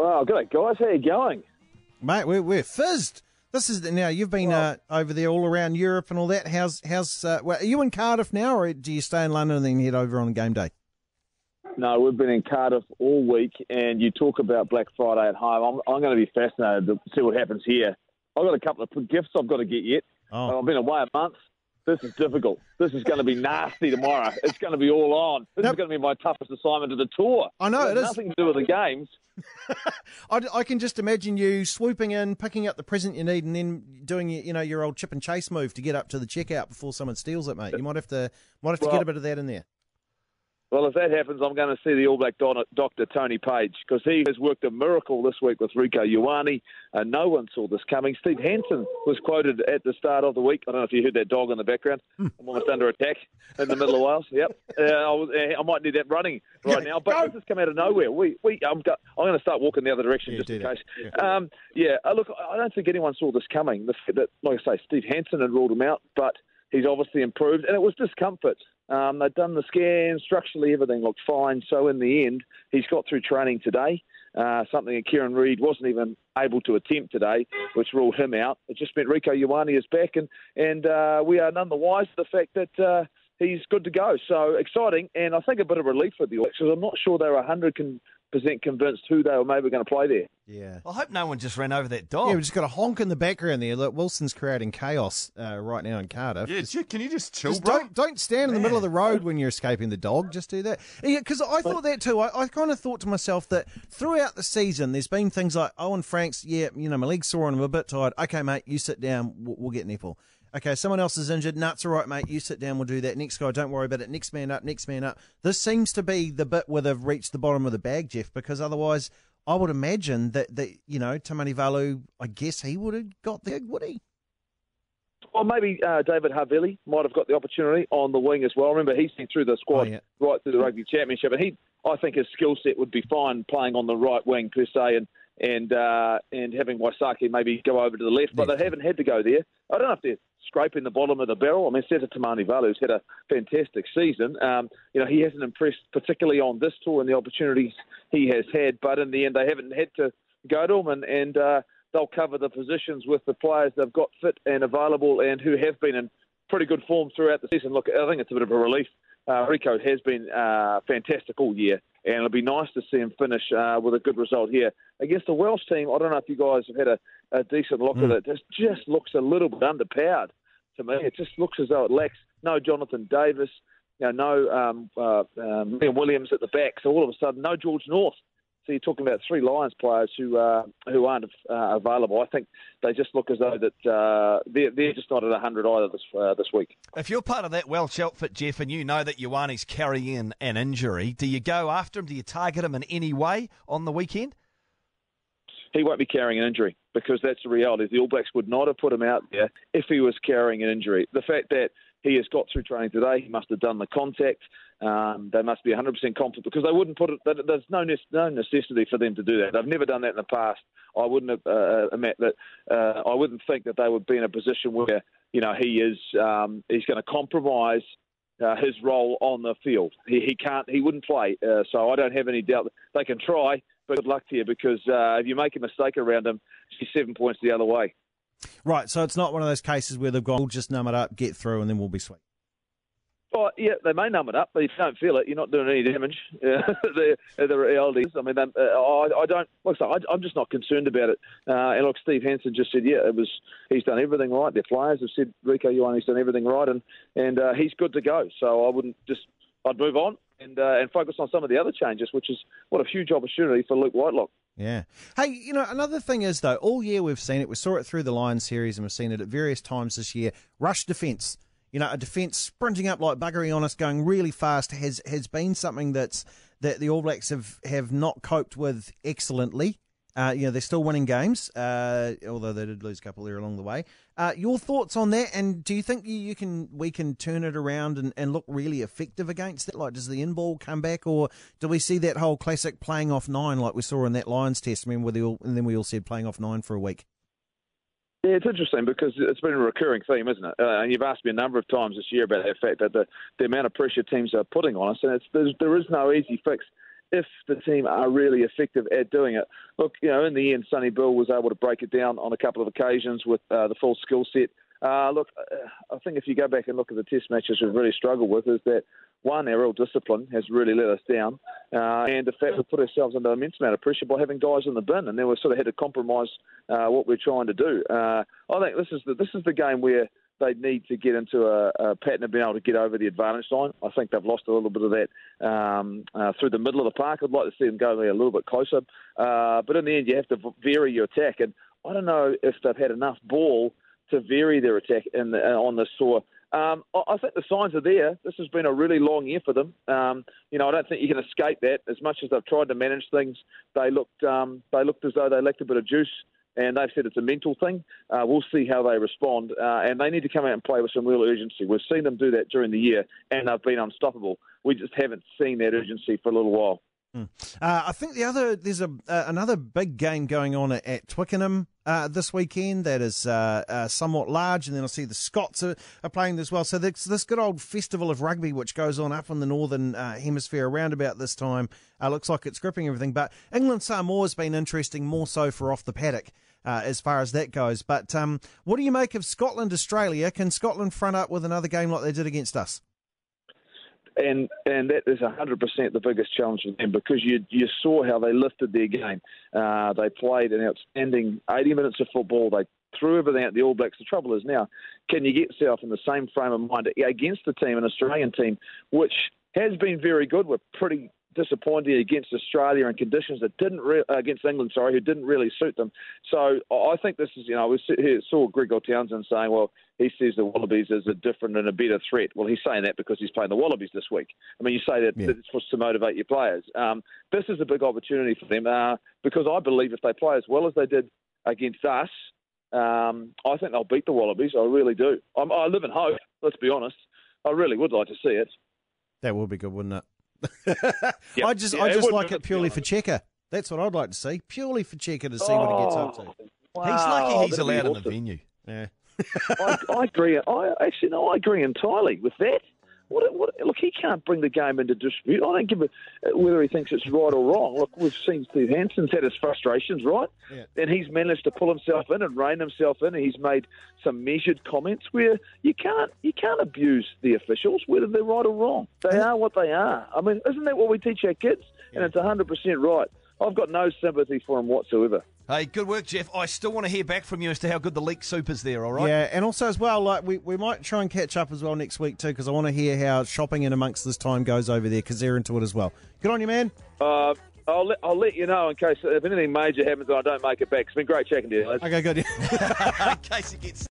Well, good guys. How you going? Mate, we're, we're fizzed. This is now you've been uh, over there all around Europe and all that. How's how's uh, well, are you in Cardiff now, or do you stay in London and then head over on game day? No, we've been in Cardiff all week, and you talk about Black Friday at home. I'm, I'm going to be fascinated to see what happens here. I've got a couple of gifts I've got to get yet. Oh. I've been away a month. This is difficult. This is going to be nasty tomorrow. It's going to be all on. This Nope. is going to be my toughest assignment of the tour. I know, It it has is. nothing to do with the games. I, I can just imagine you swooping in, picking up the present you need, and then doing your, you know your old chip and chase move to get up to the checkout before someone steals it, mate. You might have to might have to Well- get a bit of that in there. Well, if that happens, I'm going to see the All Black doctor, Tony Page, because he has worked a miracle this week with Rieko Ioane. and no one saw this coming. Steve Hansen was quoted at the start of the week. I don't know if you heard that dog in the background. I'm almost under attack in the middle of Wales. Yep. Uh, I, was, uh, I might need that running right now. But this has come out of nowhere. We, we, I'm, go- I'm going to start walking the other direction Yeah, just in case. Um, yeah, uh, look, I don't think anyone saw this coming. The, that, like I say, Steve Hansen had ruled him out, but he's obviously improved, and it was discomfort. Um, they'd done the scan, structurally everything looked fine. So in the end, he's got through training today. Uh, something that Kieran Read wasn't even able to attempt today, which ruled him out. It just meant Rieko Ioane is back, and and uh, we are none the wiser the fact that uh, he's good to go. So exciting, and I think a bit of relief for the All because I'm not sure they were 100 percent convinced who they were maybe going to play there. Yeah. I hope no one just ran over that dog. Yeah, we've just got a honk in the background there. Look, Wilson's creating chaos uh, right now in Cardiff. Yeah, gee, can you just chill, Just bro? don't don't stand in the middle of the road when you're escaping the dog. Just do that. Yeah, because I thought that too. I, I kind of thought to myself that throughout the season, there's been things like Owen Franks. Yeah, you know, my leg's sore and I'm a bit tired. Okay, mate, you sit down. We'll, we'll get nipple. Okay, someone else is injured. Nuts, all right, mate. You sit down. We'll do that. Next guy, don't worry about it. Next man up. Next man up. This seems to be the bit where they've reached the bottom of the bag, Jeff. Because otherwise, I would imagine that that you know Tamanivalu. I guess he would have got there, would he? Well, maybe uh, David Havili might have got the opportunity on the wing as well. Remember, he's been through the squad Oh, yeah. right through the rugby championship, and he, I think, his skill set would be fine playing on the right wing per se, and and uh, and having Waisake maybe go over to the left, but they haven't had to go there. I don't know if they're scraping the bottom of the barrel. I mean, Seta Tamanivalu's had a fantastic season. Um, you know, he hasn't impressed particularly on this tour and the opportunities he has had, but in the end, they haven't had to go to him, and and uh, they'll cover the positions with the players they've got fit and available, and who have been in pretty good form throughout the season. Look, I think it's a bit of a relief. Uh, Rieko has been uh, fantastic all year, and it'll be nice to see him finish uh, with a good result here against the Welsh team. I don't know if you guys have had a, a decent look at it. It just looks a little bit underpowered to me. It just looks as though it lacks no Jonathan Davies, you know, no um, uh, um, Liam Williams at the back. So all of a sudden, no George North. So you're talking about three Lions players who uh, who aren't uh, available. I think they just look as though that uh, they're, they're just not at 100 either this uh, this week. If you're part of that Welsh outfit, Jeff, and you know that Ioane's carrying an injury, do you go after him? Do you target him in any way on the weekend? He won't be carrying an injury because that's the reality. The All Blacks would not have put him out there if he was carrying an injury. The fact that he has got through training today, he must have done the contact. Um, they must be 100% confident because they wouldn't put it. There's no no necessity for them to do that. They've never done that in the past. I wouldn't have uh, uh, that. Uh, I wouldn't think that they would be in a position where you know he is um, he's going to compromise uh, his role on the field. He, he can't. He wouldn't play. Uh, so I don't have any doubt. They can try, but good luck to you because uh, if you make a mistake around him, he's seven points the other way. Right. So it's not one of those cases where they've gone, we'll just numb it up, get through, and then we'll be sweet. Oh, yeah, they may numb it up, but if you don't feel it, you're not doing any damage. The the realities. I mean, uh, I, I don't. Like I say, I, I'm just not concerned about it. Uh, and look, Steve Hansen just said, yeah, it was. He's done everything right. Their players have said Rieko Ioane's done everything right, and and uh, he's good to go. So I wouldn't just. I'd move on and uh, and focus on some of the other changes, which is what a huge opportunity for Luke Whitelock. Yeah. Hey, you know, another thing is, though, all year we've seen it. We saw it through the Lions series and we've seen it at various times this year. Rush defence. You know, a defence sprinting up like buggery on us, going really fast, has has been something that's that the All Blacks have, have not coped with excellently. Uh, you know, they're still winning games, uh, although they did lose a couple there along the way. Uh, your thoughts on that, and do you think you, you can we can turn it around and, and look really effective against it? Like, does the in ball come back, or do we see that whole classic playing off nine like we saw in that Lions test? I mean, all, and then we all said playing off nine for a week. Yeah, it's interesting because it's been a recurring theme, isn't it? Uh, and you've asked me a number of times this year about the fact that the, the amount of pressure teams are putting on us, and it's, there is no easy fix. If the team are really effective at doing it. Look, you know, in the end, Sonny Bill was able to break it down on a couple of occasions with uh, the full skill set. Uh, look, uh, I think if you go back and look at the test matches we've really struggled with, is that one, our real discipline has really let us down, uh, and the fact we put ourselves under immense amount of pressure by having guys in the bin, and then we sort of had to compromise uh, what we're trying to do. Uh, I think this is the, this is the game where they need to get into a, a, pattern of being able to get over the advantage line. I think they've lost a little bit of that um, uh, through the middle of the park. I'd like to see them go a little bit closer. Uh, but in the end, you have to vary your attack. And I don't know if they've had enough ball to vary their attack in the, uh, on this tour. Um, I think the signs are there. This has been a really long year for them. Um, you know, I don't think you can escape that. As much as they've tried to manage things, they looked um, they looked as though they lacked a bit of juice and they've said it's a mental thing. Uh, we'll see how they respond, uh, and they need to come out and play with some real urgency. We've seen them do that during the year, and they've been unstoppable. We just haven't seen that urgency for a little while. Mm. Uh, I think the other there's a uh, another big game going on at, at Twickenham uh, this weekend that is uh, uh, somewhat large, and then I see the Scots are, are playing as well. So this this good old festival of rugby which goes on up in the northern uh, hemisphere around about this time looks like it's gripping everything. But England Samoa has been interesting more so for off the paddock. as far as that goes, but um, what do you make of Scotland Australia? Can Scotland front up with another game like they did against us? And and that is hundred percent the biggest challenge for them because you you saw how they lifted their game. Uh, they played an outstanding eighty minutes of football. They threw everything at the All Blacks. The trouble is now, can you get yourself in the same frame of mind against the team, an Australian team, which has been very good. We're pretty disappointing against Australia in conditions that didn't re- uh, against England, sorry, who didn't really suit them. So I think this is, you know, we saw Gregor Townsend saying, well, he sees the Wallabies as a different and a better threat. Well, he's saying that because he's playing the Wallabies this week. I mean, you say that yeah. it's supposed to motivate your players. Um, this is a big opportunity for them uh, because I believe if they play as well as they did against us, um, I think they'll beat the Wallabies. I really do. I'm, I live in hope. Let's be honest. I really would like to see it. That would be good, wouldn't it? Yep. I just, yeah, I just like it purely for Cheika. That's what I'd like to see, purely for Cheika to see oh, what he gets up to. Oh, wow, he's lucky he's allowed awesome. in the venue. Yeah, I, I, agree. I actually no, I agree entirely with that. What, what, look, he can't bring the game into dispute. I don't give a whether he thinks it's right or wrong. Look, we've seen Steve Hansen's had his frustrations, right? Yeah. And he's managed to pull himself in and rein himself in. And he's made some measured comments where you can't you can't abuse the officials, whether they're right or wrong. They are what they are. I mean, isn't that what we teach our kids? Yeah. And it's hundred percent right. I've got no sympathy for him whatsoever. Hey, good work, Jeff. I still want to hear back from you as to how good the leak soup is there. All right. Yeah, and also as well, like we, we might try and catch up as well next week too, because I want to hear how shopping in amongst this time goes over there, because they're into it as well. Good on you, man. Uh, I'll let, I'll let you know in case if anything major happens and I don't make it back. It's been great checking to you. Okay, good. in case it gets.